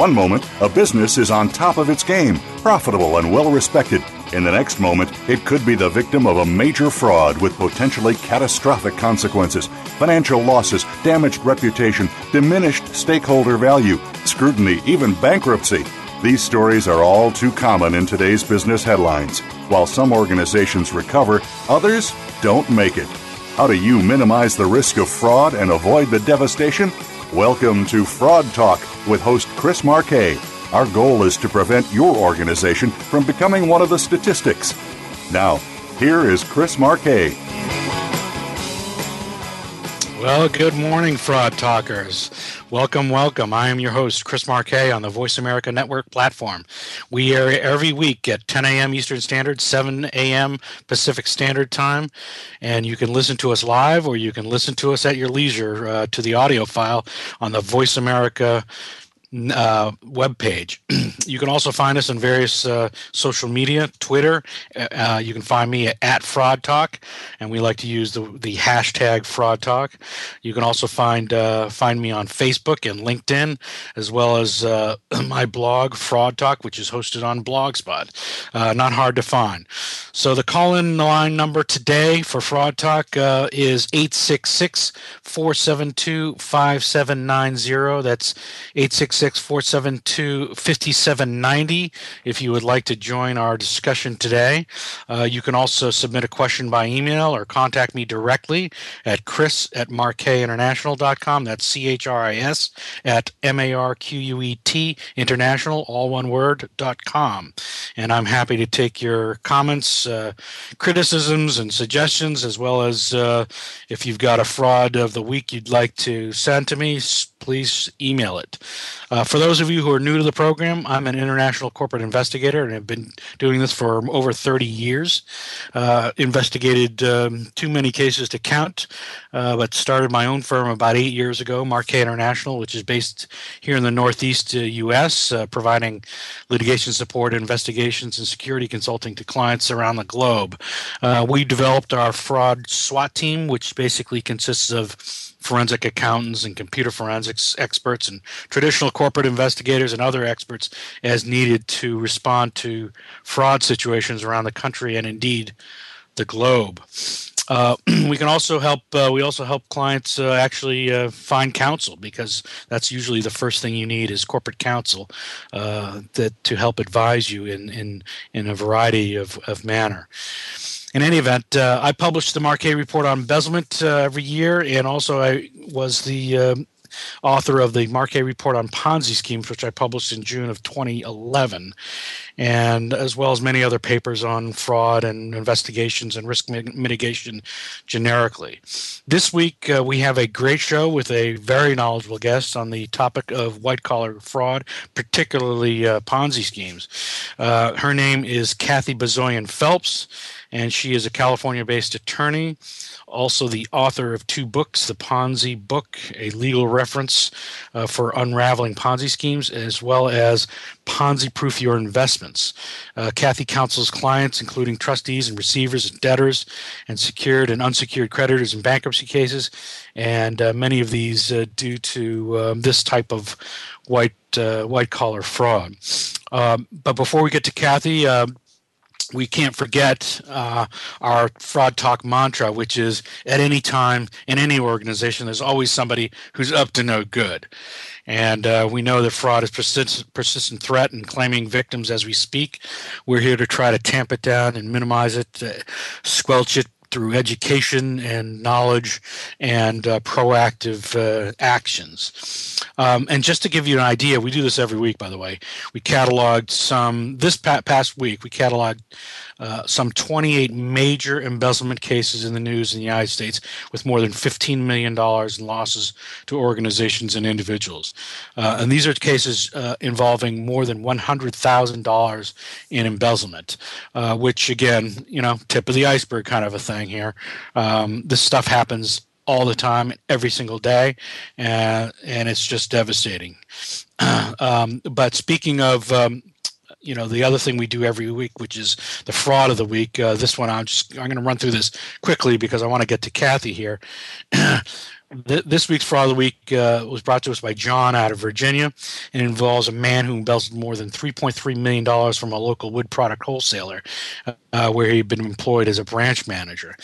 One moment, a business is on top of its game, profitable and well respected. In the next moment, it could be the victim of a major fraud with potentially catastrophic consequences financial losses, damaged reputation, diminished stakeholder value, scrutiny, even bankruptcy. These stories are all too common in today's business headlines. While some organizations recover, others don't make it. How do you minimize the risk of fraud and avoid the devastation? Welcome to Fraud Talk with host Chris Marquet. Our goal is to prevent your organization from becoming one of the statistics. Now, here is Chris Marquet. Well, good morning, fraud talkers. Welcome, welcome. I am your host, Chris Marquet, on the Voice America Network platform. We air every week at 10 a.m. Eastern Standard, 7 a.m. Pacific Standard Time, and you can listen to us live or you can listen to us at your leisure uh, to the audio file on the Voice America uh, web page. you can also find us on various uh, social media, Twitter. Uh, uh, you can find me at, at, Fraud Talk, and we like to use the, the hashtag Fraud Talk. You can also find uh, find me on Facebook and LinkedIn, as well as uh, my blog Fraud Talk, which is hosted on Blogspot. not hard to find. So the call-in line number today for Fraud Talk is 866 472 5790. That's 866 472 5790 if you would like to join our discussion today. Uh, you can also submit a question by email or contact me directly at chris at marquetinternational.com. That's C H R I S at M A R Q U E T international, all one word, dot com. And I'm happy to take your comments, uh, criticisms, and suggestions, as well as uh, if you've got a fraud of the week you'd like to send to me, please email it. Uh, for those of you who are new to the program, I'm an international corporate investigator and have been doing this for over 30 years. Uh, investigated um, too many cases to count, uh, but started my own firm about eight years ago, Marquet International, which is based here in the Northeast U.S., uh, uh, providing litigation support, investigations, and security consulting to clients around the globe. Uh, we developed our fraud SWAT team, which basically consists of forensic accountants and computer forensics experts and traditional corporate investigators and other experts as needed to respond to fraud situations around the country and indeed the globe. Uh, we can also help. Uh, we also help clients uh, actually uh, find counsel because that's usually the first thing you need is corporate counsel uh, that to help advise you in in in a variety of of manner in any event, uh, I publish the Marquet Report on embezzlement uh, every year, and also I was the uh, author of the Marquet Report on Ponzi schemes, which I published in June of 2011, and as well as many other papers on fraud and investigations and risk mitigation generically. This week, uh, we have a great show with a very knowledgeable guest on the topic of white collar fraud, particularly uh, Ponzi schemes. Uh, her name is Kathy Bazoian Phelps and she is a California based attorney, also the author of two books The Ponzi Book, a legal reference uh, for unraveling Ponzi schemes, as well as Ponzi Proof Your Investments. Uh, Kathy counsels clients, including trustees and receivers and debtors, and secured and unsecured creditors in bankruptcy cases, and uh, many of these uh, due to um, this type of white uh, white collar fraud. Um, but before we get to Kathy, um, we can't forget uh, our fraud talk mantra, which is at any time in any organization, there's always somebody who's up to no good. And uh, we know that fraud is persistent, persistent threat and claiming victims as we speak. We're here to try to tamp it down and minimize it, uh, squelch it, through education and knowledge and uh, proactive uh, actions. Um, and just to give you an idea, we do this every week, by the way. We cataloged some, this past week, we cataloged uh, some 28 major embezzlement cases in the news in the United States with more than $15 million in losses to organizations and individuals. Uh, and these are cases uh, involving more than $100,000 in embezzlement, uh, which, again, you know, tip of the iceberg kind of a thing here. Um, this stuff happens all the time, every single day, and, and it's just devastating. um, but speaking of um, you know the other thing we do every week which is the fraud of the week uh, this one i'm just i'm going to run through this quickly because i want to get to kathy here this week's fraud of the week uh, was brought to us by John out of Virginia and involves a man who embezzled more than $3.3 million from a local wood product wholesaler uh, where he'd been employed as a branch manager.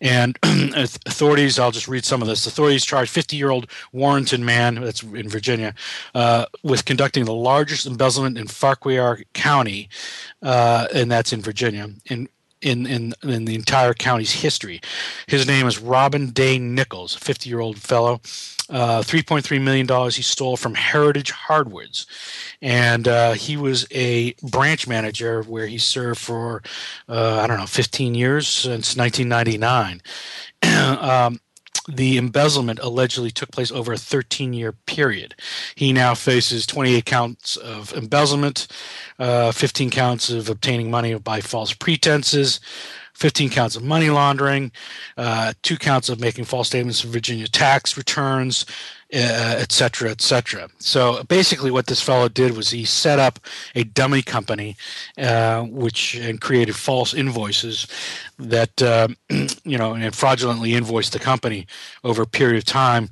And authorities, I'll just read some of this. Authorities charged 50 year old Warrenton man, that's in Virginia, uh, with conducting the largest embezzlement in Fauquier County, uh, and that's in Virginia. In in, in, in the entire county's history. His name is Robin Day Nichols, a 50 year old fellow. Uh, $3.3 million he stole from Heritage Hardwoods. And uh, he was a branch manager where he served for, uh, I don't know, 15 years since 1999. um, the embezzlement allegedly took place over a 13 year period. He now faces 28 counts of embezzlement, uh, 15 counts of obtaining money by false pretenses. 15 counts of money laundering, uh, two counts of making false statements of Virginia tax returns, et cetera, et cetera. So basically, what this fellow did was he set up a dummy company, uh, which and created false invoices that uh, you know and fraudulently invoiced the company over a period of time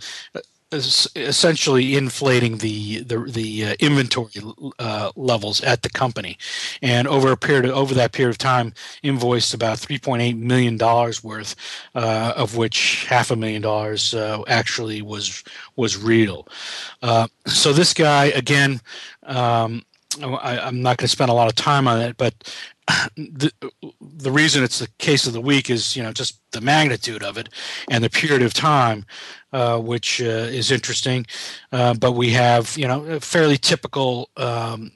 essentially inflating the the, the uh, inventory uh, levels at the company, and over a period of, over that period of time, invoiced about 3.8 million dollars worth, uh, of which half a million dollars uh, actually was was real. Uh, so this guy again. Um, I, am not going to spend a lot of time on it, but the, the reason it's the case of the week is you know just the magnitude of it and the period of time uh, which uh, is interesting. Uh, but we have, you know, a fairly typical um,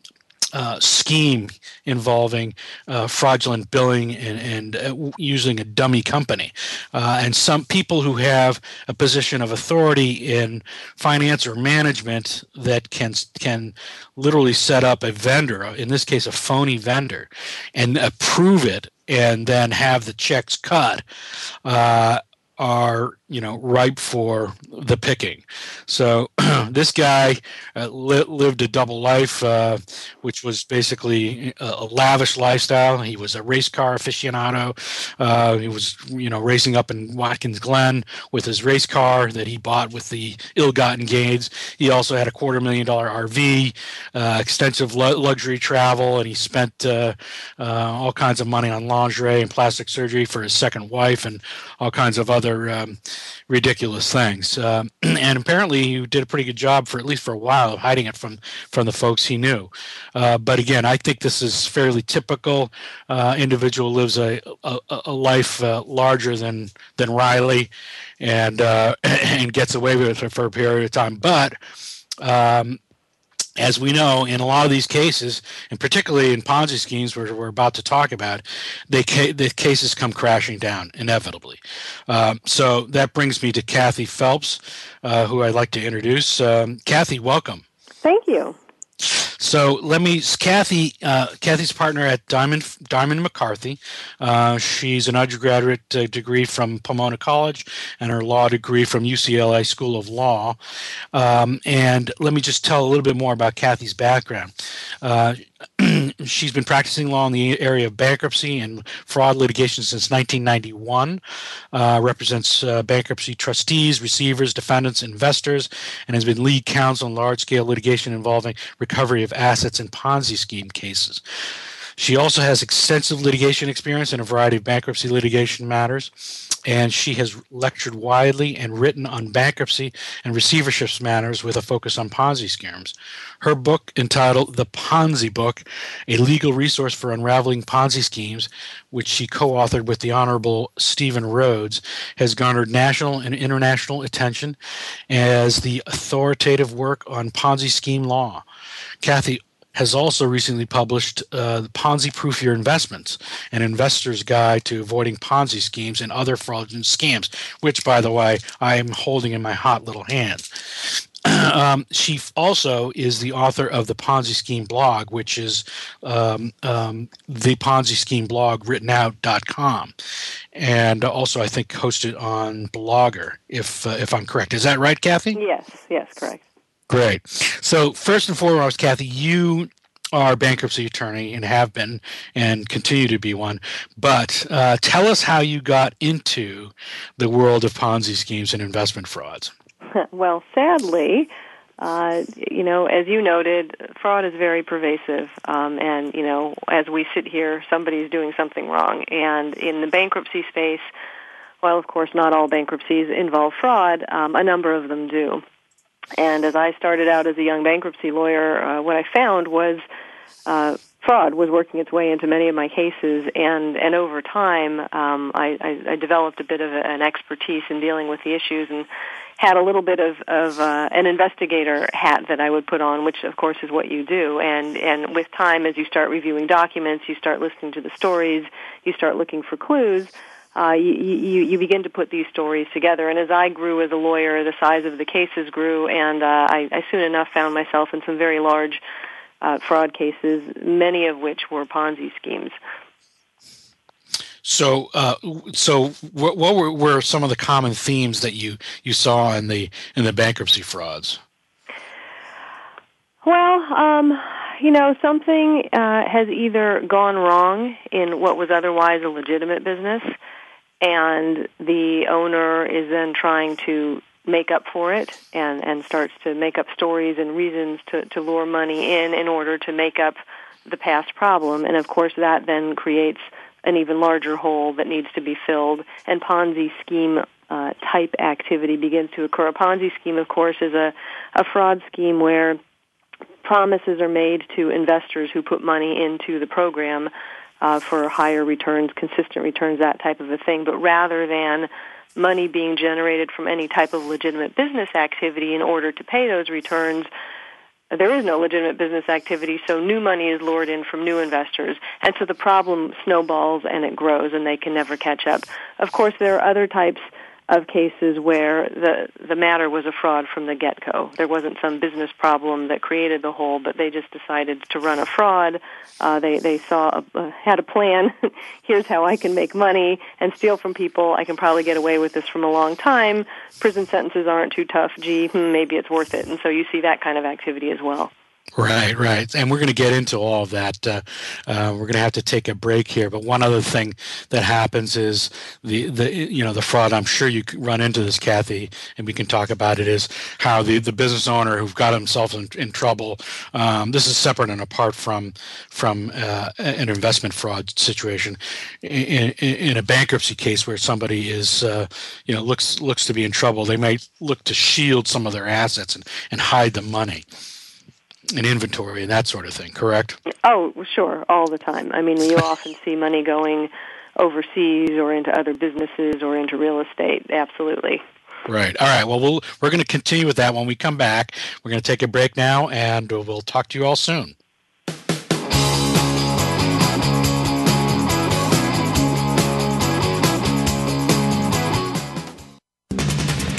uh, scheme involving uh, fraudulent billing and, and uh, using a dummy company. Uh, and some people who have a position of authority in finance or management that can can literally set up a vendor, in this case, a phony vendor, and approve it and then have the checks cut uh, are you know ripe for the picking. So this guy uh, li- lived a double life uh, which was basically a, a, lavish lifestyle. He was a race car aficionado. Uh, he was you know racing up in watkins glen with his race car that he bought with the ill-gotten gains. He also had a quarter million dollar rv uh, extensive lu- luxury travel and he spent uh, uh, all kinds of money on lingerie and plastic surgery for his second wife and all kinds of other um, ridiculous things. Uh, and apparently, he did a pretty good job for at least for a while of hiding it from from the folks he knew. Uh, but again, I think this is fairly typical. Uh, individual lives a a, a life uh, larger than than Riley, and uh, and gets away with it for a period of time. But um, as we know, in a lot of these cases, and particularly in Ponzi schemes, where we're about to talk about, they the cases come crashing down inevitably. Um, so that brings me to Kathy Phelps, uh, who I'd like to introduce. Um, Kathy, welcome. Thank you. So let me, Kathy. Uh, Kathy's partner at Diamond Diamond McCarthy. Uh, she's an undergraduate uh, degree from Pomona College and her law degree from UCLA School of Law. Um, and let me just tell a little bit more about Kathy's background. She's been practicing law in the area of bankruptcy and fraud litigation since 1991. Uh, represents uh, bankruptcy trustees, receivers, defendants, investors, and has been lead counsel in large-scale litigation involving recovery of assets in Ponzi scheme cases. She also has extensive litigation experience in a variety of bankruptcy litigation matters, and she has lectured widely and written on bankruptcy and receiverships matters with a focus on Ponzi schemes. Her book, entitled The Ponzi Book A Legal Resource for Unraveling Ponzi Schemes, which she co authored with the Honorable Steven Rhodes, has garnered national and international attention as the authoritative work on Ponzi scheme law. Kathy has also recently published uh, Ponzi Proof Your Investments, an investor's guide to avoiding Ponzi schemes and other fraudulent scams, which, by the way, I am holding in my hot little hand. Um, she also is the author of the Ponzi Scheme blog, which is um, um, the Ponzi Scheme blog writtennout.com. And also, I think, hosted on Blogger, if, uh, if I'm correct. Is that right, Kathy? Yes, yes, correct. Great. So, first and foremost, Kathy, you are a bankruptcy attorney and have been and continue to be one. But uh, tell us how you got into the world of Ponzi schemes and investment frauds. well, sadly, uh, you know, as you noted, fraud is very pervasive. Um, and, you know, as we sit here, somebody's doing something wrong. And in the bankruptcy space, well, of course, not all bankruptcies involve fraud, um, a number of them do. And as I started out as a young bankruptcy lawyer, uh, what I found was uh, fraud was working its way into many of my cases, and and over time, um, I, I, I developed a bit of an expertise in dealing with the issues, and had a little bit of of uh, an investigator hat that I would put on, which of course is what you do. And and with time, as you start reviewing documents, you start listening to the stories, you start looking for clues uh, you, you, you begin to put these stories together. And as I grew as a lawyer, the size of the cases grew, and uh, I, I soon enough found myself in some very large uh, fraud cases, many of which were Ponzi schemes. So, uh, so what, what were, were, some of the common themes that you, you saw in the in the bankruptcy frauds? Well, um, you know, something uh, has either gone wrong in what was otherwise a legitimate business, and the owner is then trying to make up for it and and starts to make up stories and reasons to to lure money in in order to make up the past problem. And of course that then creates an even larger hole that needs to be filled. And ponzi scheme uh, type activity begins to occur. A ponzi scheme of course is a a fraud scheme where promises are made to investors who put money into the program uh, for higher returns, consistent returns, that type of a thing. But rather than money being generated from any type of legitimate business activity in order to pay those returns, there is no legitimate business activity, so new money is lured in from new investors. And so the problem snowballs and it grows and they can never catch up. Of course, there are other types of cases where the the matter was a fraud from the get go. There wasn't some business problem that created the hole, but they just decided to run a fraud. Uh, they they saw a, uh, had a plan. Here's how I can make money and steal from people. I can probably get away with this from a long time. Prison sentences aren't too tough. Gee, hmm, maybe it's worth it. And so you see that kind of activity as well. Right, right. And we're going to get into all of that. Uh, uh, we're going to have to take a break here. But one other thing that happens is the, the you know the fraud. I'm sure you run into this, Kathy, and we can talk about it. Is how the, the business owner who got himself in, in trouble. Um, this is separate and apart from from uh, an investment fraud situation. In, in, in, a bankruptcy case where somebody is uh, you know looks looks to be in trouble, they might look to shield some of their assets and, and hide the money and inventory and that sort of thing, correct? Oh, sure, all the time. I mean, you often see money going overseas or into other businesses or into real estate. Absolutely. Right. All right. Well, we'll we're going to continue with that when we come back. We're going to take a break now, and we'll talk to you all soon.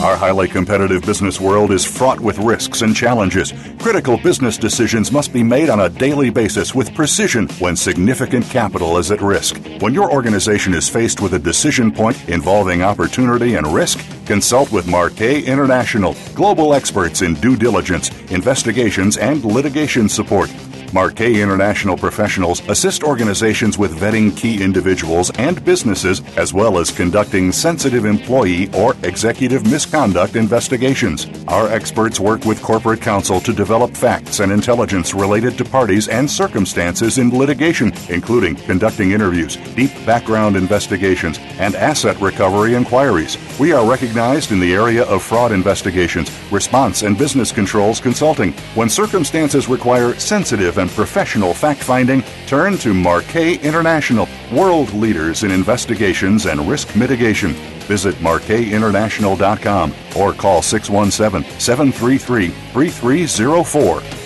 Our highly competitive business world is fraught with risks and challenges. Critical business decisions must be made on a daily basis with precision when significant capital is at risk. When your organization is faced with a decision point involving opportunity and risk, consult with Marquet International, global experts in due diligence, investigations, and litigation support. Marquet International professionals assist organizations with vetting key individuals and businesses, as well as conducting sensitive employee or executive misconduct investigations. Our experts work with corporate counsel to develop facts and intelligence related to parties and circumstances in litigation, including conducting interviews, deep background investigations, and asset recovery inquiries. We are recognized in the area of fraud investigations, response and business controls consulting. When circumstances require sensitive and professional fact finding, turn to Marquet International, world leaders in investigations and risk mitigation. Visit marquetinternational.com or call 617 733 3304.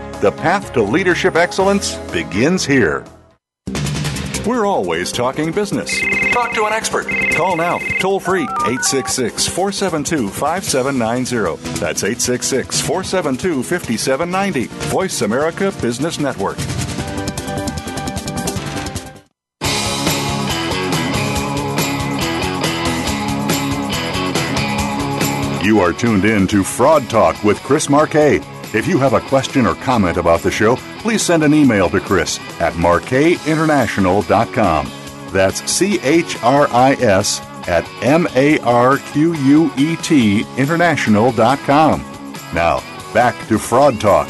The path to leadership excellence begins here. We're always talking business. Talk to an expert. Call now, toll free, 866 472 5790. That's 866 472 5790. Voice America Business Network. You are tuned in to Fraud Talk with Chris Marquet. If you have a question or comment about the show, please send an email to Chris at marquetinternational.com. That's C H R I S at M A R Q U E T international.com. Now, back to Fraud Talk.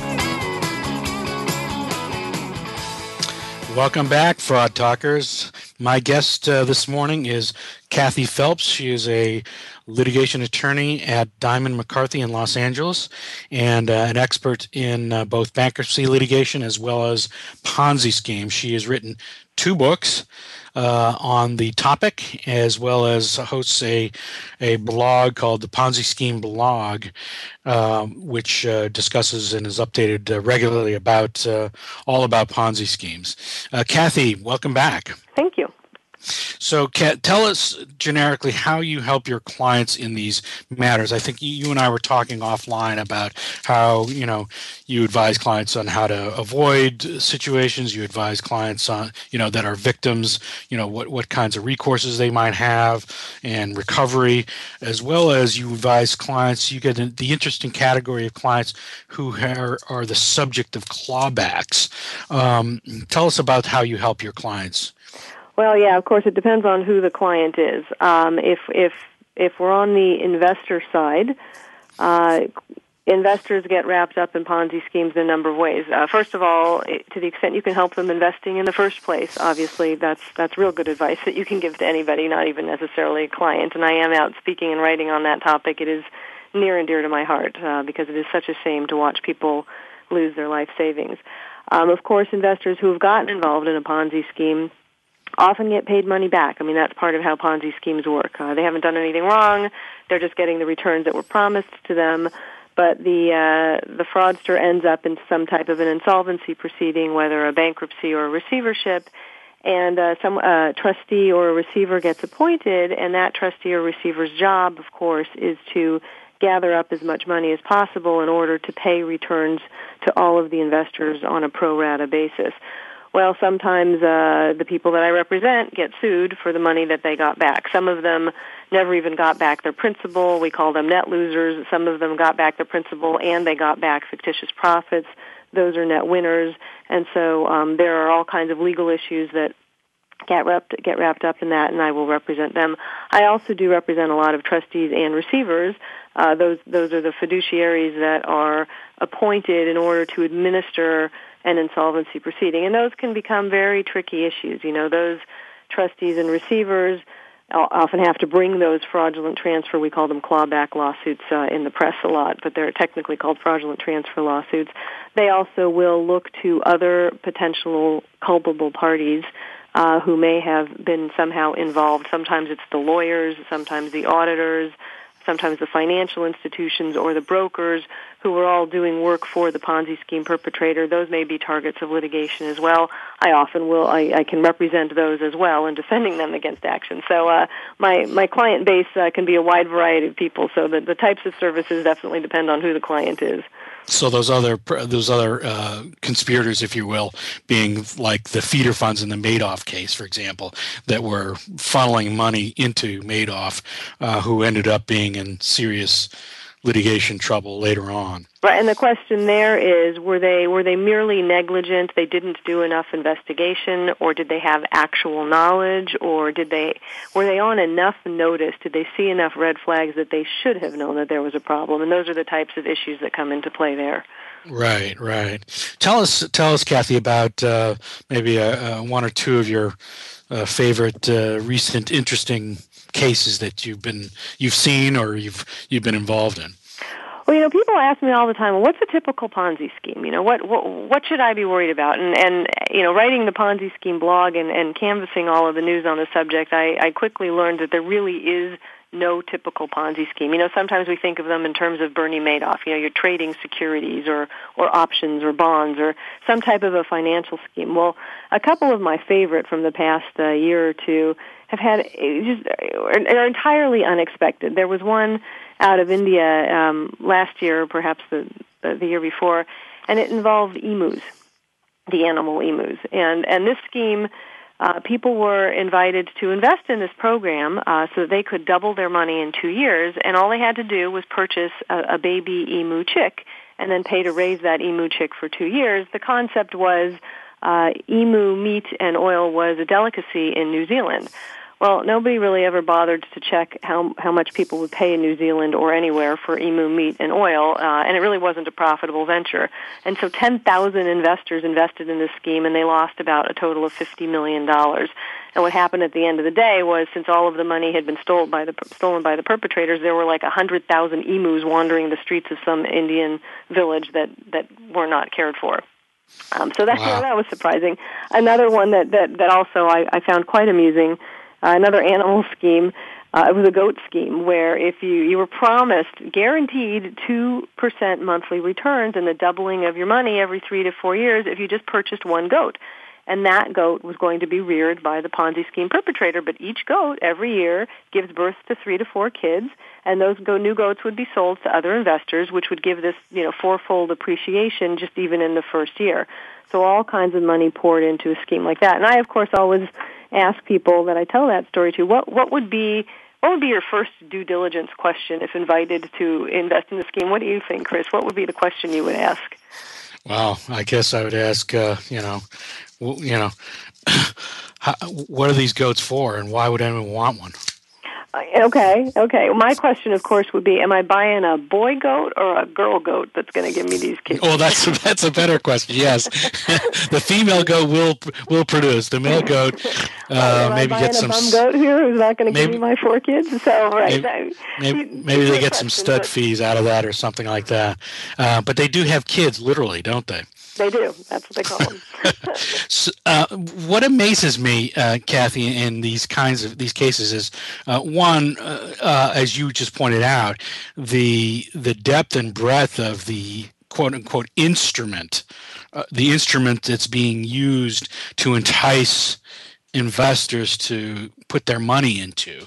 Welcome back, Fraud Talkers. My guest uh, this morning is Kathy Phelps. She is a litigation attorney at Diamond McCarthy in Los Angeles and uh, an expert in uh, both bankruptcy litigation as well as Ponzi schemes. She has written two books uh, on the topic, as well as hosts a, a blog called the Ponzi Scheme Blog, uh, which uh, discusses and is updated uh, regularly about uh, all about Ponzi schemes. Uh, Kathy, welcome back. Thank you. So, Kat, tell us generically how you help your clients in these matters. I think you and I were talking offline about how you know you advise clients on how to avoid situations. You advise clients on you know that are victims. You know what what kinds of recourses they might have and recovery, as well as you advise clients. You get the interesting category of clients who are, are the subject of clawbacks. Um, tell us about how you help your clients. Well, yeah, of course, it depends on who the client is. Um, if if if we're on the investor side, uh, investors get wrapped up in Ponzi schemes in a number of ways. Uh, first of all, to the extent you can help them investing in the first place, obviously that's that's real good advice that you can give to anybody, not even necessarily a client. And I am out speaking and writing on that topic. It is near and dear to my heart uh, because it is such a shame to watch people lose their life savings. Um, of course, investors who have gotten involved in a Ponzi scheme often get paid money back. I mean, that's part of how Ponzi schemes work. Uh, they haven't done anything wrong; they're just getting the returns that were promised to them. But the uh, the fraudster ends up in some type of an insolvency proceeding, whether a bankruptcy or a receivership, and uh, some uh, trustee or a receiver gets appointed, and that trustee or receiver's job, of course, is to gather up as much money as possible in order to pay returns to all of the investors on a pro rata basis. Well, sometimes uh, the people that I represent get sued for the money that they got back. Some of them never even got back their principal. We call them net losers. Some of them got back their principal and they got back fictitious profits. Those are net winners. And so um, there are all kinds of legal issues that get wrapped get wrapped up in that, and I will represent them. I also do represent a lot of trustees and receivers Uh, those those are the fiduciaries that are appointed in order to administer an insolvency proceeding, and those can become very tricky issues. You know, those trustees and receivers often have to bring those fraudulent transfer, we call them clawback lawsuits uh, in the press a lot, but they're technically called fraudulent transfer lawsuits. They also will look to other potential culpable parties uh, who may have been somehow involved. Sometimes it's the lawyers, sometimes the auditors, sometimes the financial institutions or the brokers who are all doing work for the Ponzi scheme perpetrator. Those may be targets of litigation as well. I often will. I, I can represent those as well in defending them against action. So uh, my my client base uh, can be a wide variety of people. So the the types of services definitely depend on who the client is. So those other those other uh, conspirators, if you will, being like the feeder funds in the Madoff case, for example, that were funneling money into Madoff, uh, who ended up being in serious litigation trouble later on. Right, and the question there is: were they were they merely negligent? They didn't do enough investigation, or did they have actual knowledge, or did they were they on enough notice? Did they see enough red flags that they should have known that there was a problem? And those are the types of issues that come into play there. Right, right. Tell us, tell us, Kathy, about uh, maybe a, one or two of your uh, favorite uh, recent interesting cases that you've been you've seen or you've you've been involved in. Well, you know, people ask me all the time, what's a typical Ponzi scheme? You know, what what, what should I be worried about? And and you know, writing the Ponzi scheme blog and, and canvassing all of the news on the subject, I, I quickly learned that there really is no typical Ponzi scheme. You know, sometimes we think of them in terms of Bernie Madoff. You know, you're trading securities or or options or bonds or some type of a financial scheme. Well, a couple of my favorite from the past uh, year or two have had just are entirely unexpected. There was one out of India um, last year, perhaps the the year before, and it involved emus, the animal emus, and and this scheme uh, people were invited to invest in this program uh, so that they could double their money in two years, and all they had to do was purchase a, a baby emu chick and then pay to raise that emu chick for two years. The concept was uh, emu meat and oil was a delicacy in New Zealand. Well, nobody really ever bothered to check how how much people would pay in New Zealand or anywhere for emu meat and oil, uh, and it really wasn't a profitable venture. And so, 10,000 investors invested in this scheme, and they lost about a total of 50 million dollars. And what happened at the end of the day was, since all of the money had been stolen by the stolen by the perpetrators, there were like 100,000 emus wandering the streets of some Indian village that that were not cared for. Um, so that wow. that was surprising. Another one that that that also I, I found quite amusing uh, another animal scheme. Uh, it was a goat scheme where if you you were promised guaranteed two percent monthly returns and the doubling of your money every three to four years if you just purchased one goat, and that goat was going to be reared by the Ponzi scheme perpetrator. But each goat every year gives birth to three to four kids, and those go- new goats would be sold to other investors, which would give this you know fourfold appreciation just even in the first year. So all kinds of money poured into a scheme like that. And I, of course, always ask people that I tell that story to, what what would be what would be your first due diligence question if invited to invest in the scheme? What do you think, Chris? What would be the question you would ask? Well, I guess I would ask, uh, you know, you know, how, what are these goats for, and why would anyone want one? Okay, okay. My question, of course, would be: Am I buying a boy goat or a girl goat that's going to give me these kids? Well, that's that's a better question. Yes, the female goat will will produce. The male goat uh, maybe get some. a bum goat here who's not going to give me my four kids. So right, maybe, maybe, maybe they get some stud but, fees out of that or something like that. Uh, but they do have kids, literally, don't they? They do. That's what they call them. so, uh, what amazes me, uh, Kathy, in these kinds of these cases is uh, one, uh, uh, as you just pointed out, the the depth and breadth of the quote unquote instrument, uh, the instrument that's being used to entice investors to put their money into.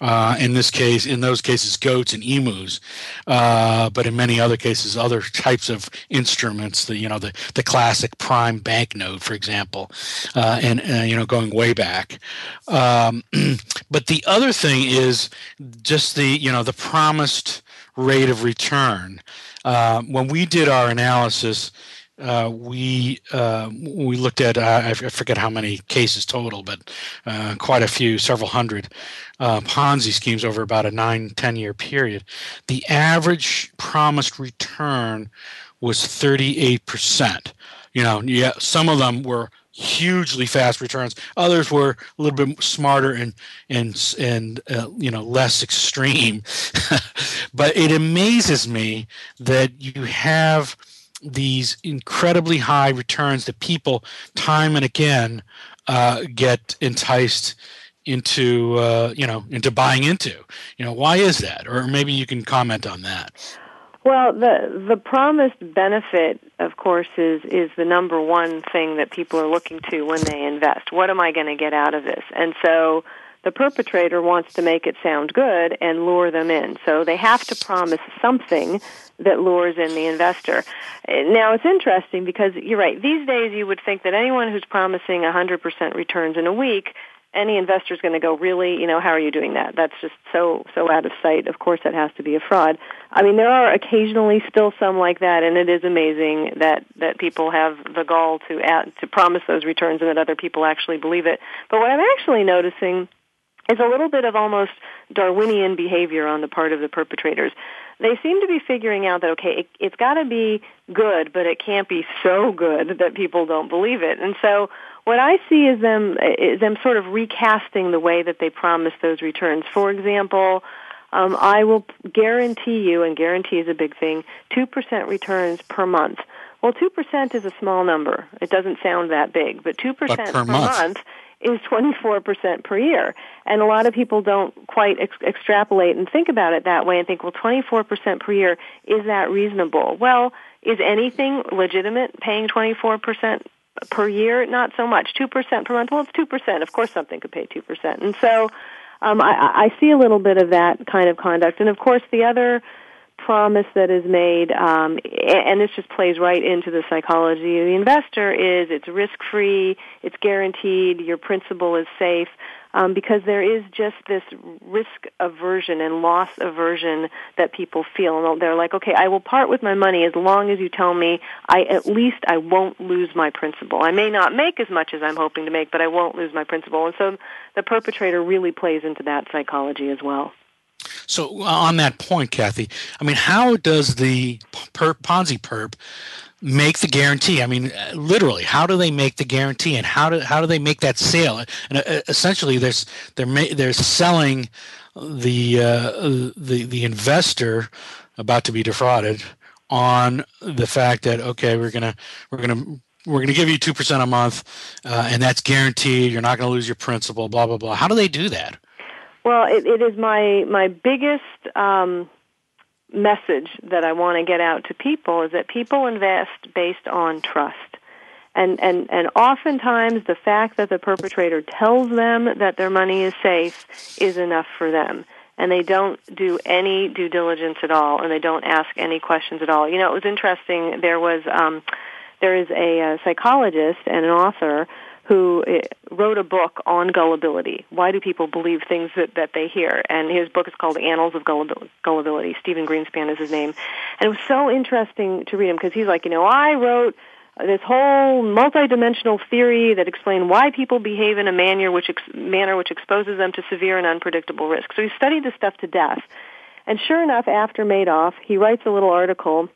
Uh, in this case, in those cases, goats and emus, uh, but in many other cases, other types of instruments. The you know the the classic prime banknote, for example, uh, and uh, you know going way back. Um, but the other thing is just the you know the promised rate of return. Uh, when we did our analysis uh, we uh, we looked at uh, I forget how many cases total, but uh, quite a few, several hundred uh, Ponzi schemes over about a nine ten year period. The average promised return was thirty eight percent. You know, yeah, some of them were hugely fast returns. Others were a little bit smarter and and and uh, you know less extreme. but it amazes me that you have these incredibly high returns that people time and again uh, get enticed into uh, you know into buying into. You know why is that? Or maybe you can comment on that. Well, the the promised benefit, of course, is is the number one thing that people are looking to when they invest. What am I going to get out of this? And so the perpetrator wants to make it sound good and lure them in. So they have to promise something that lures in the investor. Now it's interesting because you're right. These days you would think that anyone who's promising 100% returns in a week any investor is going to go, really, you know, how are you doing that? That's just so so out of sight. Of course, that has to be a fraud. I mean, there are occasionally still some like that, and it is amazing that that people have the gall to add, to promise those returns and that other people actually believe it. But what I'm actually noticing is a little bit of almost Darwinian behavior on the part of the perpetrators. They seem to be figuring out that okay, it, it's got to be good, but it can't be so good that people don't believe it, and so what I see is them is them sort of recasting the way that they promise those returns. For example, um, I will guarantee you, and guarantee is a big thing, two percent returns per month. Well, two percent is a small number. It doesn't sound that big, but two percent per, per month. month is 24% per year. And a lot of people don't quite ex- extrapolate and think about it that way and think, well, 24% per year, is that reasonable? Well, is anything legitimate paying 24% per year, not so much. Two percent per month. Well, it's two percent. Of course, something could pay two percent. And so, um, I, I see a little bit of that kind of conduct. And of course, the other promise that is made, um, and this just plays right into the psychology of the investor, is it's risk free, it's guaranteed, your principal is safe um, because there is just this risk aversion and loss aversion that people feel. And they're like, okay, I will part with my money as long as you tell me I at least I won't lose my principal. I may not make as much as I'm hoping to make, but I won't lose my principal. And so the perpetrator really plays into that psychology as well. So on that point, Kathy, I mean, how does the per- Ponzi perp make the guarantee? I mean, literally, how do they make the guarantee, and how do how do they make that sale? And uh, essentially, there's they're they're selling the uh, the the investor about to be defrauded on the fact that okay, we're gonna we're gonna we're going to give you 2% a month uh, and that's guaranteed you're not going to lose your principal blah blah blah how do they do that well it, it is my my biggest um, message that I want to get out to people is that people invest based on trust. And, and, and oftentimes the fact that the perpetrator tells them that their money is safe is enough for them. And they don't do any due diligence at all, and they don't ask any questions at all. You know, it was interesting. There was, um, there is a, a psychologist and an author who eh, wrote a book on gullibility. Why do people believe things that, that they hear? And his book is called Annals of Gullibility. Stephen Greenspan is his name. And it was so interesting to read him because he's like, you know, I wrote this whole multidimensional theory that explained why people behave in a manner which, ex- manner which exposes them to severe and unpredictable risk. So he studied this stuff to death. And sure enough, after Madoff, he writes a little article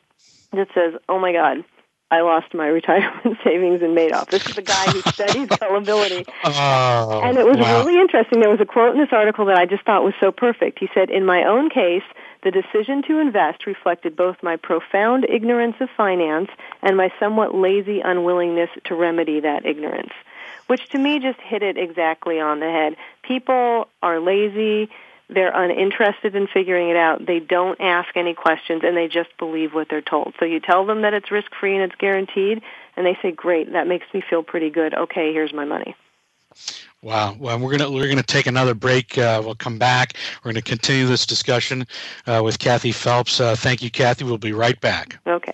that says, oh my God, I lost my retirement savings in Madoff. This is a guy who studies gullibility. Oh, and it was wow. really interesting. There was a quote in this article that I just thought was so perfect. He said, In my own case, the decision to invest reflected both my profound ignorance of finance and my somewhat lazy unwillingness to remedy that ignorance. Which to me just hit it exactly on the head. People are lazy they're uninterested in figuring it out. They don't ask any questions and they just believe what they're told. So you tell them that it's risk free and it's guaranteed and they say, "Great, that makes me feel pretty good. Okay, here's my money." Wow. Well, we're gonna we're gonna take another break. Uh, we'll come back. We're gonna continue this discussion uh, with Kathy Phelps. Uh, thank you, Kathy. We'll be right back. Okay.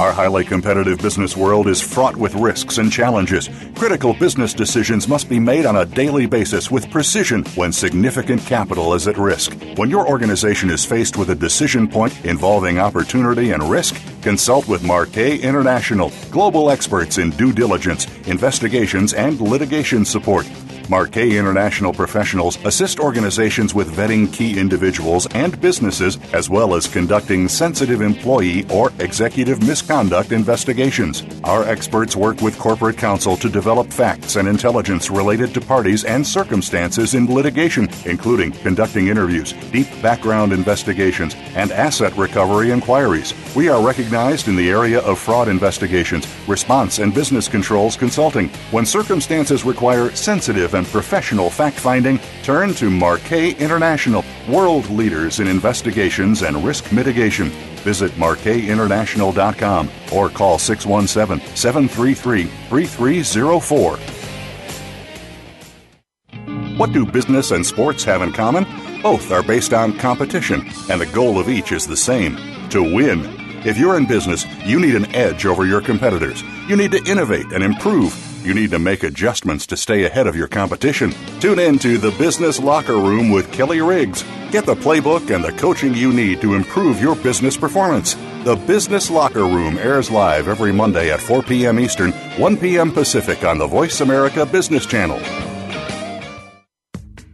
Our highly competitive business world is fraught with risks and challenges. Critical business decisions must be made on a daily basis with precision when significant capital is at risk. When your organization is faced with a decision point involving opportunity and risk, consult with Marquet International, global experts in due diligence, investigations, and litigation support. Marquet International professionals assist organizations with vetting key individuals and businesses, as well as conducting sensitive employee or executive misconduct investigations. Our experts work with corporate counsel to develop facts and intelligence related to parties and circumstances in litigation, including conducting interviews, deep background investigations, and asset recovery inquiries. We are recognized in the area of fraud investigations, response and business controls consulting. When circumstances require sensitive and professional fact finding, turn to Marquet International, world leaders in investigations and risk mitigation. Visit MarquetInternational.com or call 617 733 3304. What do business and sports have in common? Both are based on competition, and the goal of each is the same to win. If you're in business, you need an edge over your competitors. You need to innovate and improve. You need to make adjustments to stay ahead of your competition. Tune in to the Business Locker Room with Kelly Riggs. Get the playbook and the coaching you need to improve your business performance. The Business Locker Room airs live every Monday at 4 p.m. Eastern, 1 p.m. Pacific on the Voice America Business Channel.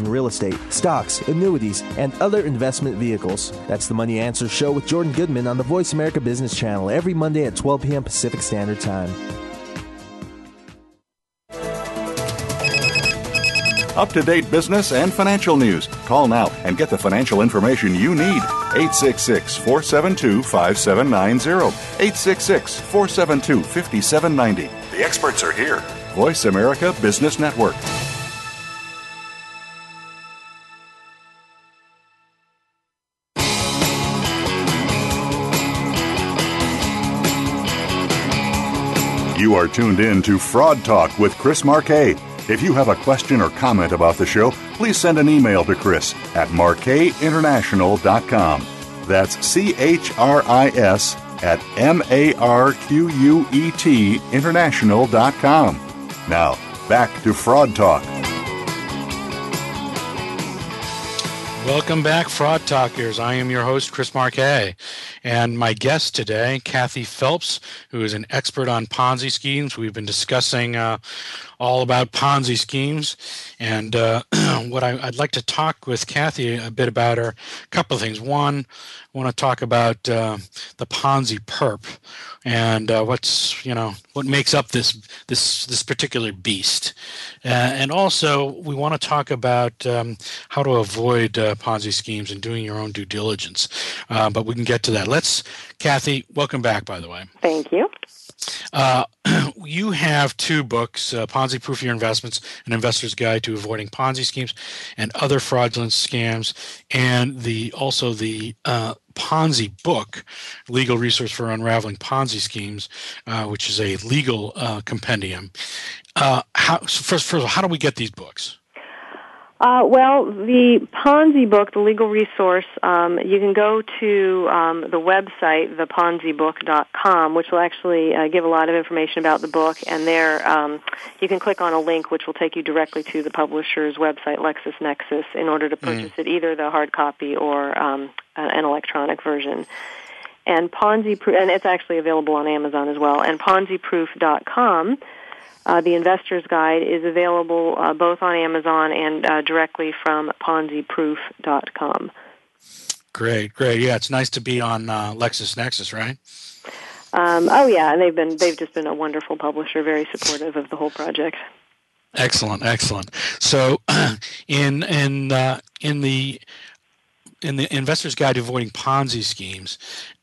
in real estate, stocks, annuities, and other investment vehicles. That's the Money Answer Show with Jordan Goodman on the Voice America Business Channel every Monday at 12 p.m. Pacific Standard Time. Up to date business and financial news. Call now and get the financial information you need. 866 472 5790. 866 472 5790. The experts are here. Voice America Business Network. You are tuned in to Fraud Talk with Chris Marquet. If you have a question or comment about the show, please send an email to Chris at marquetinternational.com. That's C H R I S at M A R Q U E T international.com. Now, back to Fraud Talk. Welcome back, Fraud Talkers. I am your host, Chris Marquet. And my guest today, Kathy Phelps, who is an expert on Ponzi schemes. We've been discussing uh, all about Ponzi schemes. And uh, what I, would like to talk with Kathy a bit about are a couple of things. One, I want to talk about uh, the Ponzi perp and uh, what's you know what makes up this this this particular beast. Uh, and also, we want to talk about um, how to avoid uh, Ponzi schemes and doing your own due diligence. Uh, but we can get to that. Let's, Kathy, welcome back. By the way, thank you. Uh, you have two books uh, Ponzi Proof Your Investments, An Investor's Guide to Avoiding Ponzi Schemes and Other Fraudulent Scams, and the also the uh, Ponzi book, Legal Resource for Unraveling Ponzi Schemes, uh, which is a legal uh, compendium. How, so first, first of all, how do we get these books? Uh, well, the Ponzi book, the legal resource, um, you can go to um, the website, theponzibook.com, which will actually uh, give a lot of information about the book. And there, um, you can click on a link which will take you directly to the publisher's website, LexisNexis, in order to purchase mm. it, either the hard copy or um, an electronic version. And Ponzi, and it's actually available on Amazon as well. And PonziProof.com Uh, the Investor's Guide is available uh, both on Amazon and uh, directly from PonziProof.com. Great, great. Yeah, it's nice to be on uh, LexisNexis, right? Um, oh yeah, and they've been they've just been a wonderful publisher, very supportive of the whole project. Excellent, excellent. So, in in uh, in the in the Investor's Guide to Avoiding Ponzi Schemes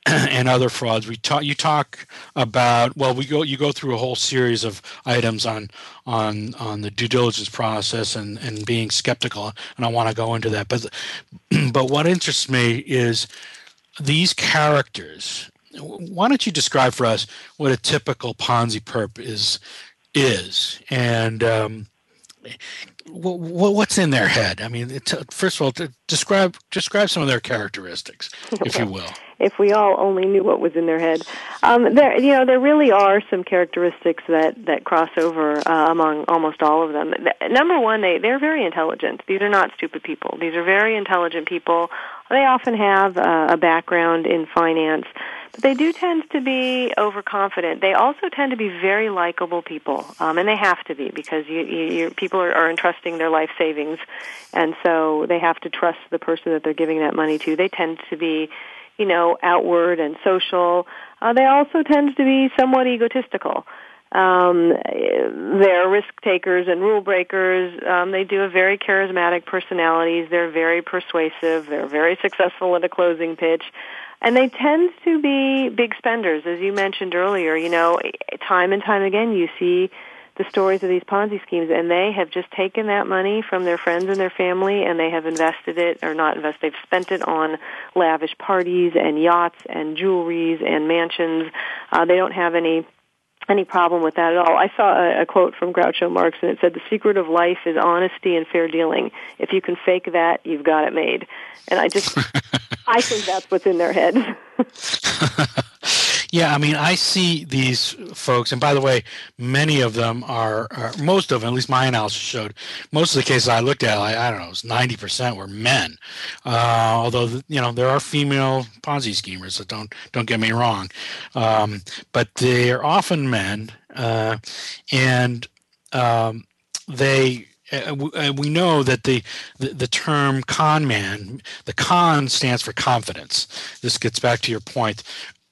and other frauds, we talk. You talk about well, we go. You go through a whole series of items on on on the due diligence process and and being skeptical, and I want to go into that. But but what interests me is these characters. Why don't you describe for us what a typical Ponzi perp is is and um, what's in their head? I mean, first of all, describe describe some of their characteristics, if you will. If we all only knew what was in their head, um, there you know there really are some characteristics that that cross over uh, among almost all of them. Number one, they they're very intelligent. These are not stupid people. These are very intelligent people. They often have uh, a background in finance but they do tend to be overconfident. They also tend to be very likable people, um, and they have to be because you, you, people are, are entrusting their life savings, and so they have to trust the person that they're giving that money to. They tend to be, you know, outward and social. Uh, they also tend to be somewhat egotistical. Um, they're risk takers and rule breakers. Um, they do have very charismatic personalities. They're very persuasive. They're very successful at a closing pitch. And they tend to be big spenders, as you mentioned earlier. You know, time and time again, you see the stories of these Ponzi schemes, and they have just taken that money from their friends and their family, and they have invested it, or not invested, they've spent it on lavish parties and yachts and jewelries and mansions. Uh, they don't have any any problem with that at all. I saw a, a quote from Groucho Marx, and it said, "The secret of life is honesty and fair dealing. If you can fake that, you've got it made." And I just, I think that's what's in their head. Yeah, I mean, I see these folks, and by the way, many of them are, are most of them, at least my analysis showed, most of the cases I looked at, I, I don't know, it was 90% were men. Uh, although, you know, there are female Ponzi schemers, so don't, don't get me wrong. Um, but they're often men, uh, and um, they, uh, uh, we know that the, the, the term con man, the con stands for confidence. This gets back to your point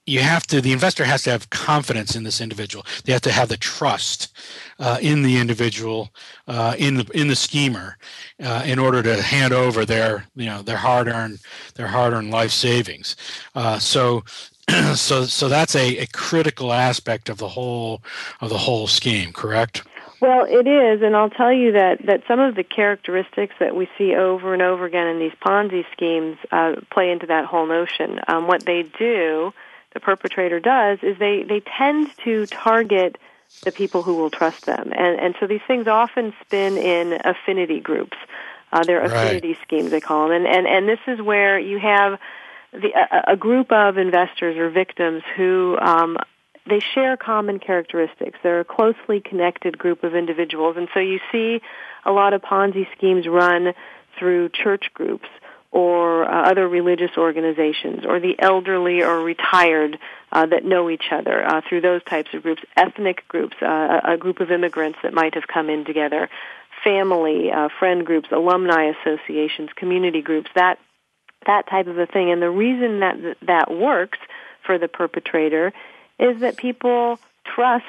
you have to the investor has to have confidence in this individual. They have to have the trust uh, in the individual uh, in the in the schemer uh, in order to hand over their you know their hard earned their hard earned life savings. Uh, so so so that's a, a critical aspect of the whole of the whole scheme correct? Well, it is, and I'll tell you that, that some of the characteristics that we see over and over again in these Ponzi schemes uh, play into that whole notion. Um, what they do the perpetrator does is they, they tend to target the people who will trust them. And, and so these things often spin in affinity groups. Uh, they're affinity right. schemes, they call them. And, and, and this is where you have the, a, a group of investors or victims who um, they share common characteristics. They're a closely connected group of individuals. And so you see a lot of Ponzi schemes run through church groups or uh, other religious organizations or the elderly or retired uh, that know each other uh, through those types of groups, ethnic groups, uh, a group of immigrants that might have come in together, family, uh, friend groups, alumni associations, community groups, that that type of a thing. And the reason that that works for the perpetrator is that people trust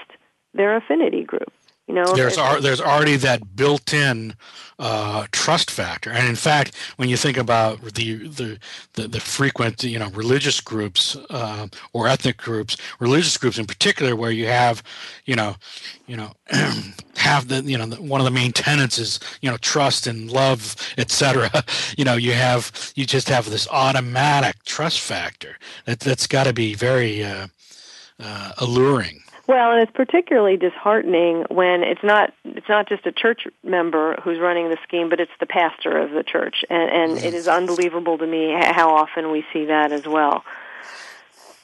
their affinity group. You know, there's ar- there's already that built-in uh, trust factor, and in fact, when you think about the the the, the frequent you know religious groups uh, or ethnic groups, religious groups in particular, where you have you know you know have the you know the, one of the main tenets is you know trust and love, etc. You know, you have you just have this automatic trust factor that that's got to be very uh, uh alluring. Well, and it's particularly disheartening when it's not it's not just a church member who's running the scheme, but it's the pastor of the church, and, and it is unbelievable to me how often we see that as well.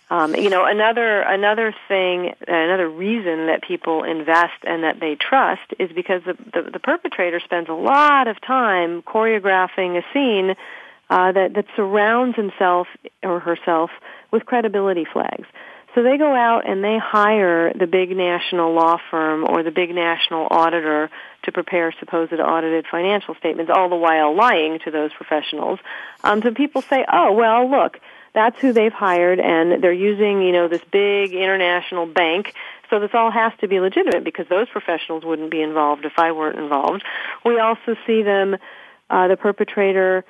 Um, you know, another another thing, another reason that people invest and that they trust is because the the, the perpetrator spends a lot of time choreographing a scene uh, that that surrounds himself or herself with credibility flags. So they go out and they hire the big national law firm or the big national auditor to prepare supposed audited financial statements, all the while lying to those professionals. Um, so people say, oh, well, look, that's who they've hired and they're using, you know, this big international bank. So this all has to be legitimate because those professionals wouldn't be involved if I weren't involved. We also see them, uh, the perpetrator,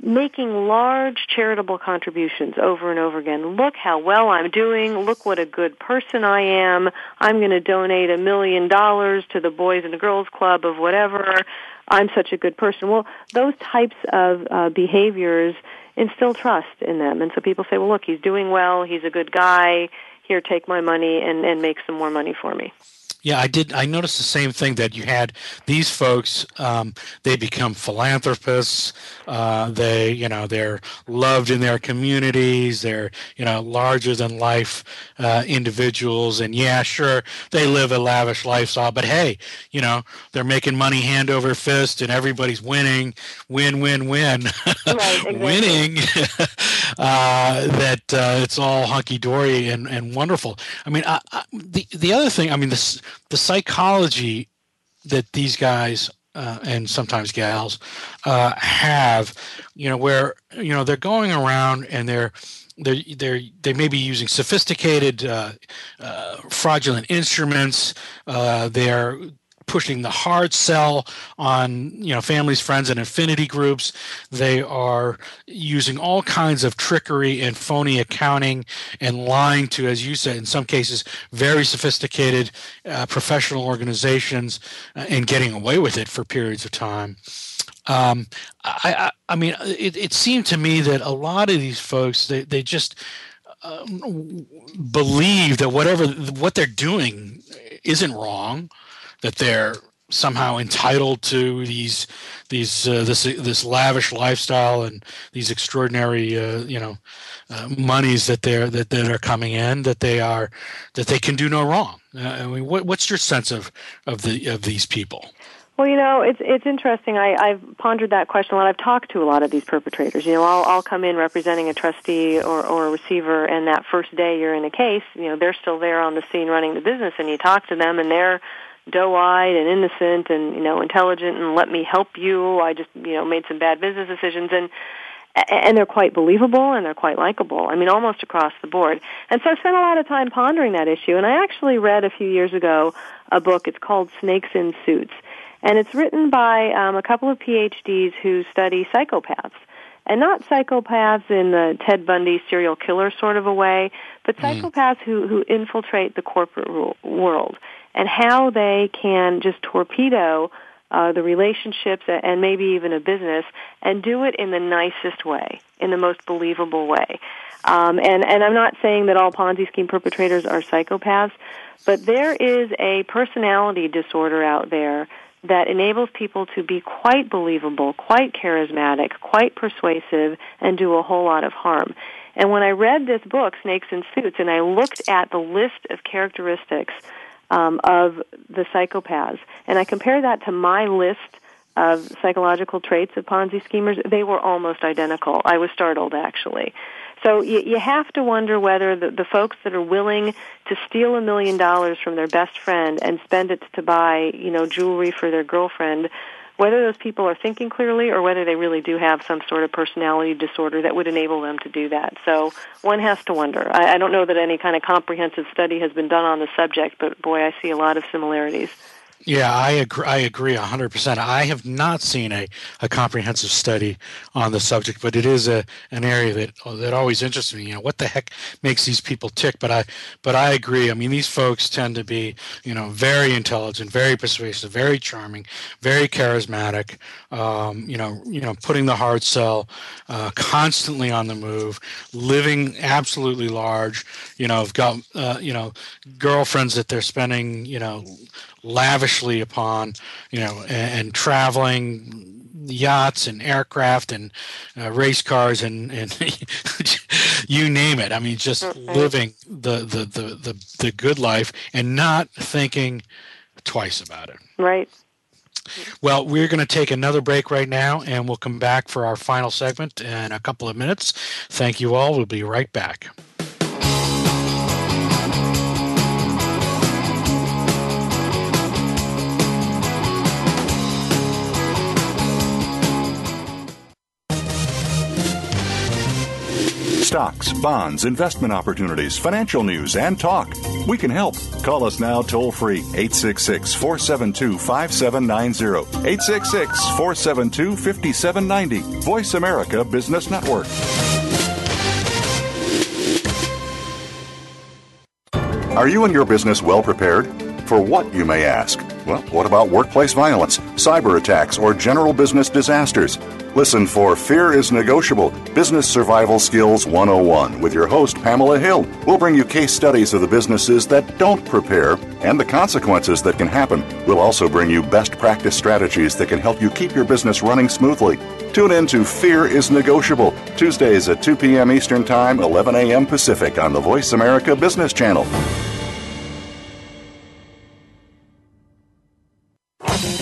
making large charitable contributions over and over again. Look how well I'm doing. Look what a good person I am. I'm going to donate a million dollars to the Boys and the Girls Club of whatever. I'm such a good person. Well, those types of uh, behaviors instill trust in them. And so people say, well, look, he's doing well. He's a good guy. Here, take my money and, and make some more money for me. Yeah, I did. I noticed the same thing that you had these folks. Um, they become philanthropists. Uh, they, you know, they're loved in their communities. They're, you know, larger than life uh, individuals. And yeah, sure, they live a lavish lifestyle. But hey, you know, they're making money hand over fist, and everybody's winning. Win, win, win. Right. Winning. uh, that uh, it's all hunky dory and, and wonderful. I mean, I, I, the the other thing. I mean, this the psychology that these guys uh, and sometimes gals uh, have, you know, where you know they're going around and they're they're they're they may be using sophisticated uh, uh fraudulent instruments. Uh, they're pushing the hard sell on you know families, friends, and affinity groups. They are using all kinds of trickery and phony accounting and lying to, as you said, in some cases, very sophisticated uh, professional organizations uh, and getting away with it for periods of time. Um, I, I, I, mean, it, it seemed to me that a lot of these folks, they, they just uh, believe that whatever what they're doing isn't wrong that they're somehow entitled to these these uh, this this lavish lifestyle and these extraordinary uh, you know uh, monies that they're that, that are coming in that they are that they can do no wrong. Uh, I mean, what, what's your sense of of the of these people? Well, you know, it's it's interesting. I, I've pondered that question a lot. I've talked to a lot of these perpetrators. You know, I'll I'll come in representing a trustee or or a receiver, and that first day you're in a case, you know, they're still there on the scene running the business, and you talk to them, and they're doe-eyed and innocent and you know intelligent and let me help you. I just you know made some bad business decisions and and they're quite believable and they're quite likable. I mean almost across the board. And so i spent a lot of time pondering that issue. And i actually read a few years ago a book. It's called snakes in suits. And it's written by um, a couple of phds who study psychopaths. And not psychopaths in the Ted Bundy serial killer sort of a way, but mm. psychopaths mm. who who infiltrate the corporate world and how they can just torpedo uh, the relationships and maybe even a business and do it in the nicest way, in the most believable way. Um, and, and I'm not saying that all Ponzi scheme perpetrators are psychopaths, but there is a personality disorder out there that enables people to be quite believable, quite charismatic, quite persuasive, and do a whole lot of harm. And when I read this book, Snakes in Suits, and I looked at the list of characteristics um, of the psychopaths. And I compare that to my list of psychological traits of Ponzi schemers. They were almost identical. I was startled, actually. So you, you have to wonder whether the, the folks that are willing to steal a million dollars from their best friend and spend it to buy, you know, jewelry for their girlfriend whether those people are thinking clearly or whether they really do have some sort of personality disorder that would enable them to do that. So one has to wonder. I, I don't know that any kind of comprehensive study has been done on the subject, but boy, I see a lot of similarities. Yeah, I agree. I agree hundred percent. I have not seen a, a comprehensive study on the subject, but it is a an area that that always interests me. You know, what the heck makes these people tick? But I but I agree. I mean, these folks tend to be you know very intelligent, very persuasive, very charming, very charismatic. Um, you know, you know, putting the hard sell, uh, constantly on the move, living absolutely large. You know, have got uh, you know girlfriends that they're spending you know lavishly upon, you know, and, and traveling yachts and aircraft and uh, race cars and, and you name it. I mean, just mm-hmm. living the, the, the, the, the good life and not thinking twice about it. Right. Well, we're going to take another break right now, and we'll come back for our final segment in a couple of minutes. Thank you all. We'll be right back. Stocks, bonds, investment opportunities, financial news, and talk. We can help. Call us now toll free 866 472 5790. 866 472 5790. Voice America Business Network. Are you and your business well prepared? For what, you may ask? Well, what about workplace violence, cyber attacks, or general business disasters? Listen for Fear is Negotiable Business Survival Skills 101 with your host, Pamela Hill. We'll bring you case studies of the businesses that don't prepare and the consequences that can happen. We'll also bring you best practice strategies that can help you keep your business running smoothly. Tune in to Fear is Negotiable, Tuesdays at 2 p.m. Eastern Time, 11 a.m. Pacific on the Voice America Business Channel.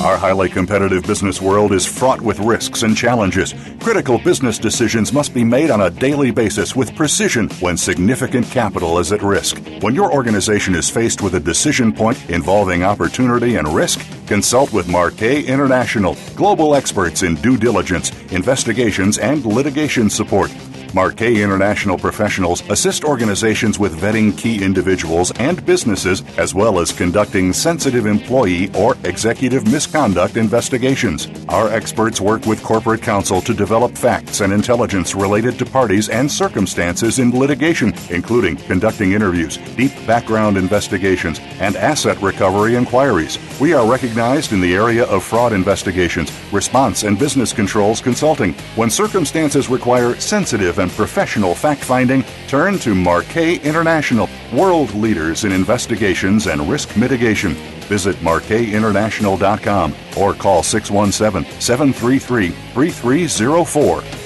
Our highly competitive business world is fraught with risks and challenges. Critical business decisions must be made on a daily basis with precision when significant capital is at risk. When your organization is faced with a decision point involving opportunity and risk, consult with Marquet International, global experts in due diligence, investigations, and litigation support. Marquet International professionals assist organizations with vetting key individuals and businesses, as well as conducting sensitive employee or executive misconduct investigations. Our experts work with corporate counsel to develop facts and intelligence related to parties and circumstances in litigation, including conducting interviews, deep background investigations, and asset recovery inquiries. We are recognized in the area of fraud investigations, response and business controls consulting. When circumstances require sensitive and professional fact finding, turn to Marquet International, world leaders in investigations and risk mitigation. Visit marquetinternational.com or call 617 733 3304.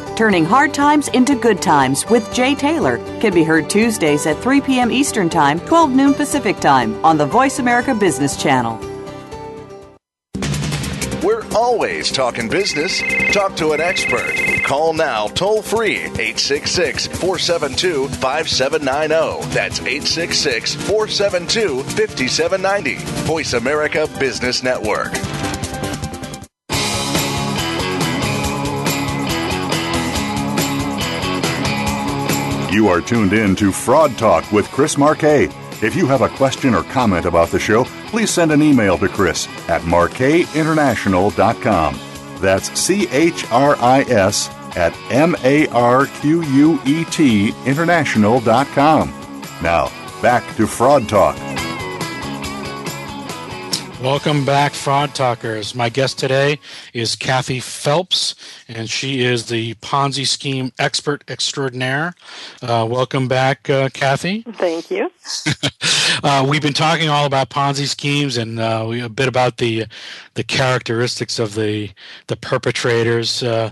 Turning Hard Times into Good Times with Jay Taylor can be heard Tuesdays at 3 p.m. Eastern Time, 12 noon Pacific Time on the Voice America Business Channel. We're always talking business. Talk to an expert. Call now toll free 866 472 5790. That's 866 472 5790. Voice America Business Network. You are tuned in to Fraud Talk with Chris Marquet. If you have a question or comment about the show, please send an email to Chris at marquetinternational.com. That's C H R I S at M A R Q U E T international.com. Now, back to Fraud Talk. Welcome back, Fraud Talkers. My guest today is Kathy Phelps, and she is the Ponzi scheme expert extraordinaire. Uh, welcome back, uh, Kathy. Thank you. uh, we've been talking all about Ponzi schemes and uh, we, a bit about the the characteristics of the the perpetrators uh,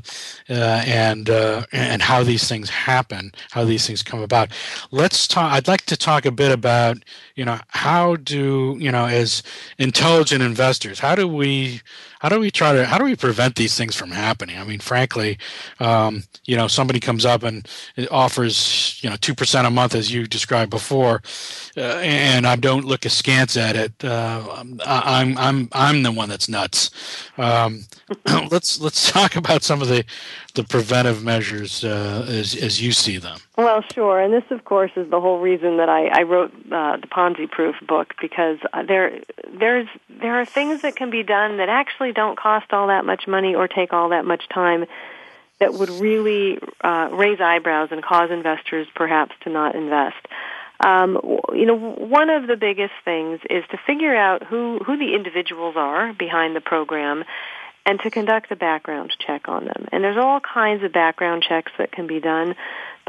uh, and and how these things happen, how these things come about. Let's talk. I'd like to talk a bit about you know how do you know as intelligent investors how do we how do we try to how do we prevent these things from happening? I mean frankly um, you know somebody comes up and offers you know 2% a month as you described before uh, and i don't look askance at it uh, i'm i'm i'm the one that's nuts. Um, let's let's talk about some of the the preventive measures uh, as as you see them. Well sure. And this of course is the whole reason that i i wrote uh, the ponzi proof book because uh, there there's there are things that can be done that actually don't cost all that much money or take all that much time that would really uh, raise eyebrows and cause investors perhaps to not invest. Um, you know, one of the biggest things is to figure out who, who the individuals are behind the program and to conduct a background check on them. And there's all kinds of background checks that can be done.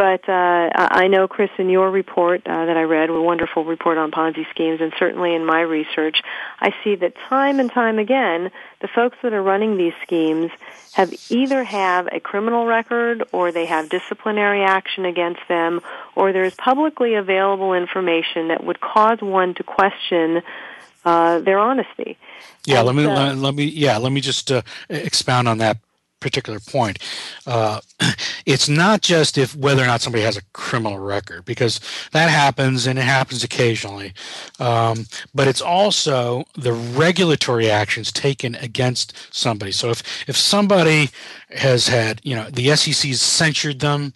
But uh, I know, Chris, in your report uh, that I read, a wonderful report on Ponzi schemes, and certainly in my research, I see that time and time again, the folks that are running these schemes have either have a criminal record or they have disciplinary action against them or there's publicly available information that would cause one to question uh, their honesty. Yeah, and let me so, let, let, me yeah let me just uh, expound on that particular point. Uh, it's not just if whether or not somebody has a criminal record, because that happens and it happens occasionally. Um, but it's also the regulatory actions taken against somebody. So if if somebody has had, you know, the SEC's censured them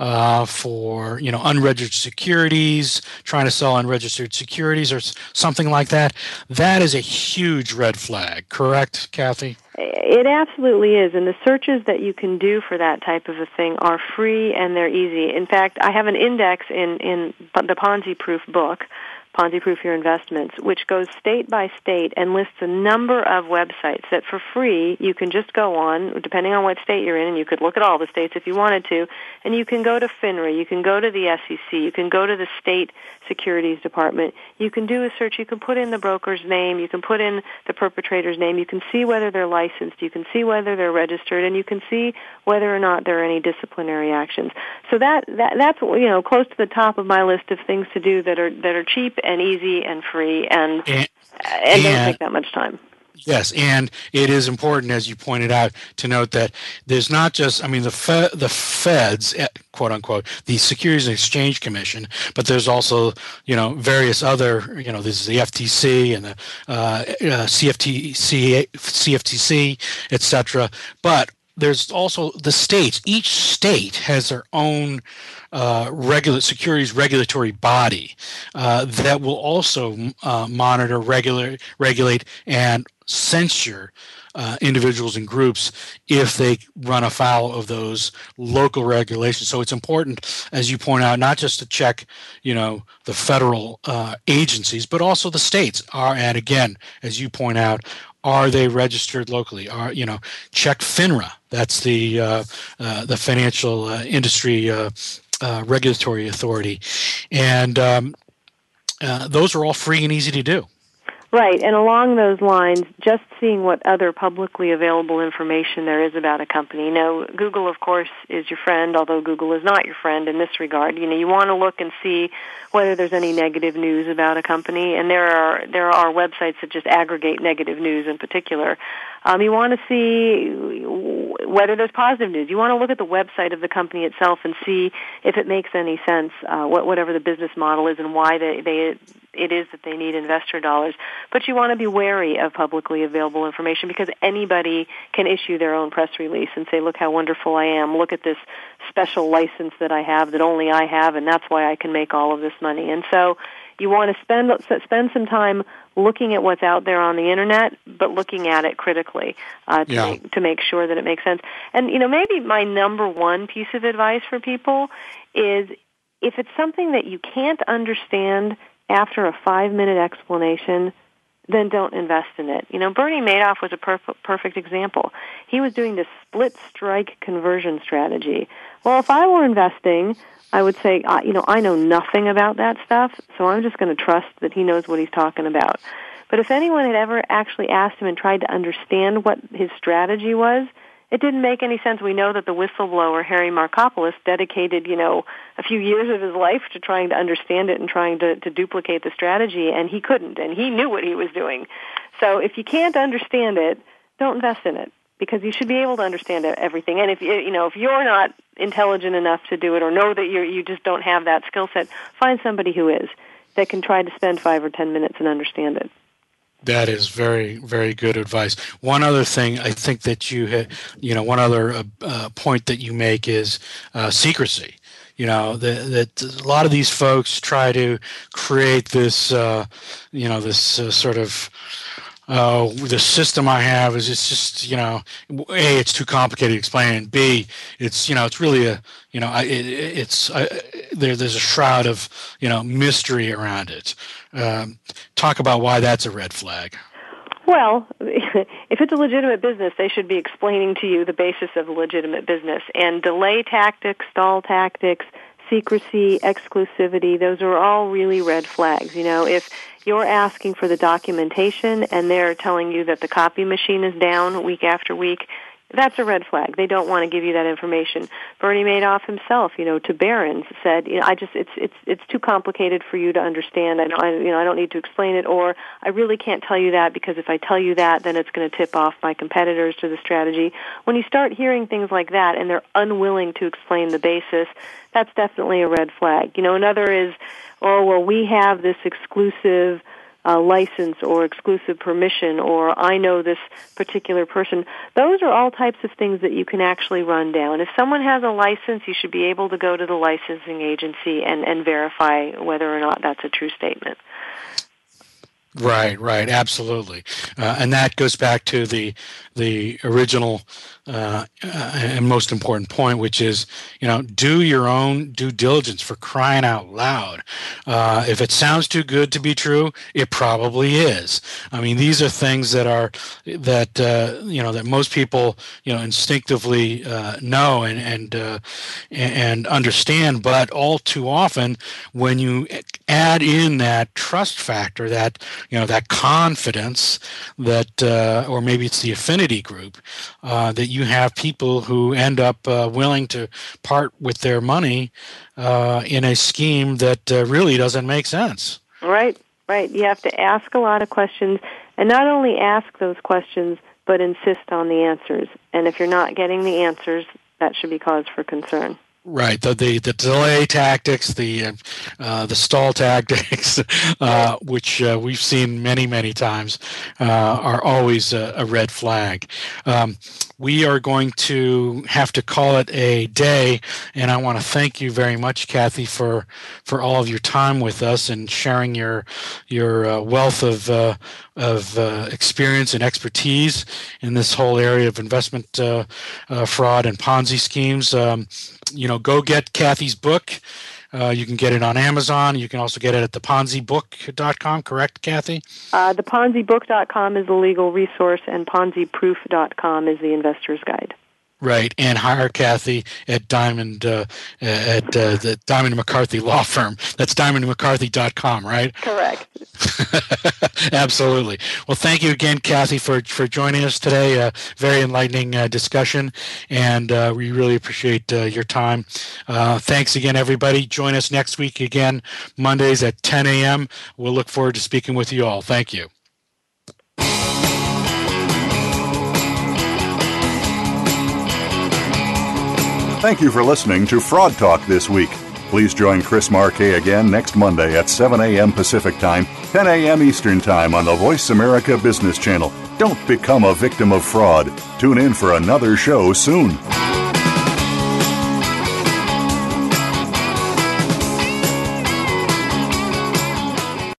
uh, for, you know, unregistered securities, trying to sell unregistered securities or something like that, that is a huge red flag. Correct, Kathy? It absolutely is, and the searches that you can do for that type of a thing are free and they're easy. In fact, I have an index in in the Ponzi Proof book Ponzi Proof Your Investments, which goes state by state and lists a number of websites that for free you can just go on, depending on what state you're in, and you could look at all the states if you wanted to, and you can go to FINRA, you can go to the SEC, you can go to the state securities department, you can do a search, you can put in the broker's name, you can put in the perpetrator's name, you can see whether they're licensed, you can see whether they're registered, and you can see whether or not there are any disciplinary actions. So that, that that's you know close to the top of my list of things to do that are that are cheap and easy and free and and, and don't take that much time. Yes, and it is important, as you pointed out, to note that there's not just, I mean, the Fe- the Feds, eh, quote unquote, the Securities and Exchange Commission, but there's also, you know, various other, you know, this is the FTC and the uh, uh, CFTC, CFTC, etc. But there's also the states. Each state has their own uh, securities regulatory body uh, that will also uh, monitor, regular, regulate, and censure uh, individuals and groups if they run afoul of those local regulations. So it's important, as you point out, not just to check, you know, the federal uh, agencies, but also the states are. And again, as you point out, are they registered locally? Are you know check FINRA? That's the uh, uh, the financial uh, industry uh, uh, regulatory authority, and um, uh, those are all free and easy to do. Right, and along those lines, just seeing what other publicly available information there is about a company. Now, Google, of course, is your friend, although Google is not your friend in this regard. You know, you want to look and see whether there's any negative news about a company, and there are there are websites that just aggregate negative news in particular. Um, you want to see whether there's positive news. You want to look at the website of the company itself and see if it makes any sense, uh, what, whatever the business model is, and why they, they it is that they need investor dollars. But you want to be wary of publicly available information because anybody can issue their own press release and say, "Look how wonderful I am! Look at this special license that I have that only I have, and that's why I can make all of this money." And so you want to spend spend some time looking at what's out there on the internet, but looking at it critically uh, to, yeah. make, to make sure that it makes sense. And you know, maybe my number one piece of advice for people is if it's something that you can't understand after a five minute explanation, then don't invest in it. You know, Bernie Madoff was a perf- perfect example. He was doing this split strike conversion strategy. Well, if I were investing, I would say, uh, you know, I know nothing about that stuff, so I'm just going to trust that he knows what he's talking about. But if anyone had ever actually asked him and tried to understand what his strategy was, it didn't make any sense. We know that the whistleblower Harry Markopolos dedicated, you know, a few years of his life to trying to understand it and trying to, to duplicate the strategy, and he couldn't, and he knew what he was doing. So if you can't understand it, don't invest in it because you should be able to understand everything. And if you know if you're not intelligent enough to do it or know that you you just don't have that skill set, find somebody who is that can try to spend five or ten minutes and understand it. That is very, very good advice. One other thing I think that you, had, you know, one other uh, uh, point that you make is uh, secrecy. You know that that a lot of these folks try to create this, uh, you know, this uh, sort of uh, the system I have is it's just you know a it's too complicated to explain and b it's you know it's really a you know it, it's there there's a shroud of you know mystery around it. Um, talk about why that's a red flag. Well, if it's a legitimate business, they should be explaining to you the basis of a legitimate business. And delay tactics, stall tactics, secrecy, exclusivity, those are all really red flags. You know, if you're asking for the documentation and they're telling you that the copy machine is down week after week, that's a red flag. They don't want to give you that information. Bernie Madoff himself, you know, to Barron's said, you know, I just it's it's it's too complicated for you to understand. I don't I, you know I don't need to explain it, or I really can't tell you that because if I tell you that, then it's going to tip off my competitors to the strategy. When you start hearing things like that and they're unwilling to explain the basis, that's definitely a red flag. You know, another is, oh well, we have this exclusive uh, license or exclusive permission or I know this particular person. Those are all types of things that you can actually run down. If someone has a license, you should be able to go to the licensing agency and, and verify whether or not that's a true statement. Right, right, absolutely, uh, and that goes back to the the original uh, uh, and most important point, which is, you know, do your own due diligence for crying out loud. Uh, if it sounds too good to be true, it probably is. I mean, these are things that are that uh, you know that most people you know instinctively uh, know and and uh, and understand, but all too often when you add in that trust factor, that you know that confidence, that or maybe it's the affinity group that you you have people who end up uh, willing to part with their money uh, in a scheme that uh, really doesn't make sense. Right, right. You have to ask a lot of questions, and not only ask those questions, but insist on the answers. And if you're not getting the answers, that should be cause for concern. Right. The, the, the delay tactics, the uh, the stall tactics, uh, which uh, we've seen many many times, uh, are always a, a red flag. Um, we are going to have to call it a day, and I want to thank you very much, Kathy, for for all of your time with us and sharing your your uh, wealth of uh, of experience and expertise in this whole area of investment fraud and Ponzi schemes. Um, you know, go get Kathy's book. Uh, you can get it on Amazon. You can also get it at theponzibook.com, correct, Kathy? Uh, theponzibook.com is the legal resource, and ponziproof.com is the investor's guide. Right, and hire Kathy at Diamond uh, at uh, the Diamond McCarthy law firm. That's diamondmccarthy.com, right? Correct. Absolutely. Well, thank you again, Kathy, for for joining us today. Uh, very enlightening uh, discussion, and uh, we really appreciate uh, your time. thanks again, everybody. Join us next week again, Mondays at 10 a.m. We'll look forward to speaking with you all. Thank you. Thank you for listening to Fraud Talk this week. Please join Chris Marquet again next Monday at 7 a.m. Pacific Time, 10 a.m. Eastern Time on the Voice America Business Channel. Don't become a victim of fraud. Tune in for another show soon.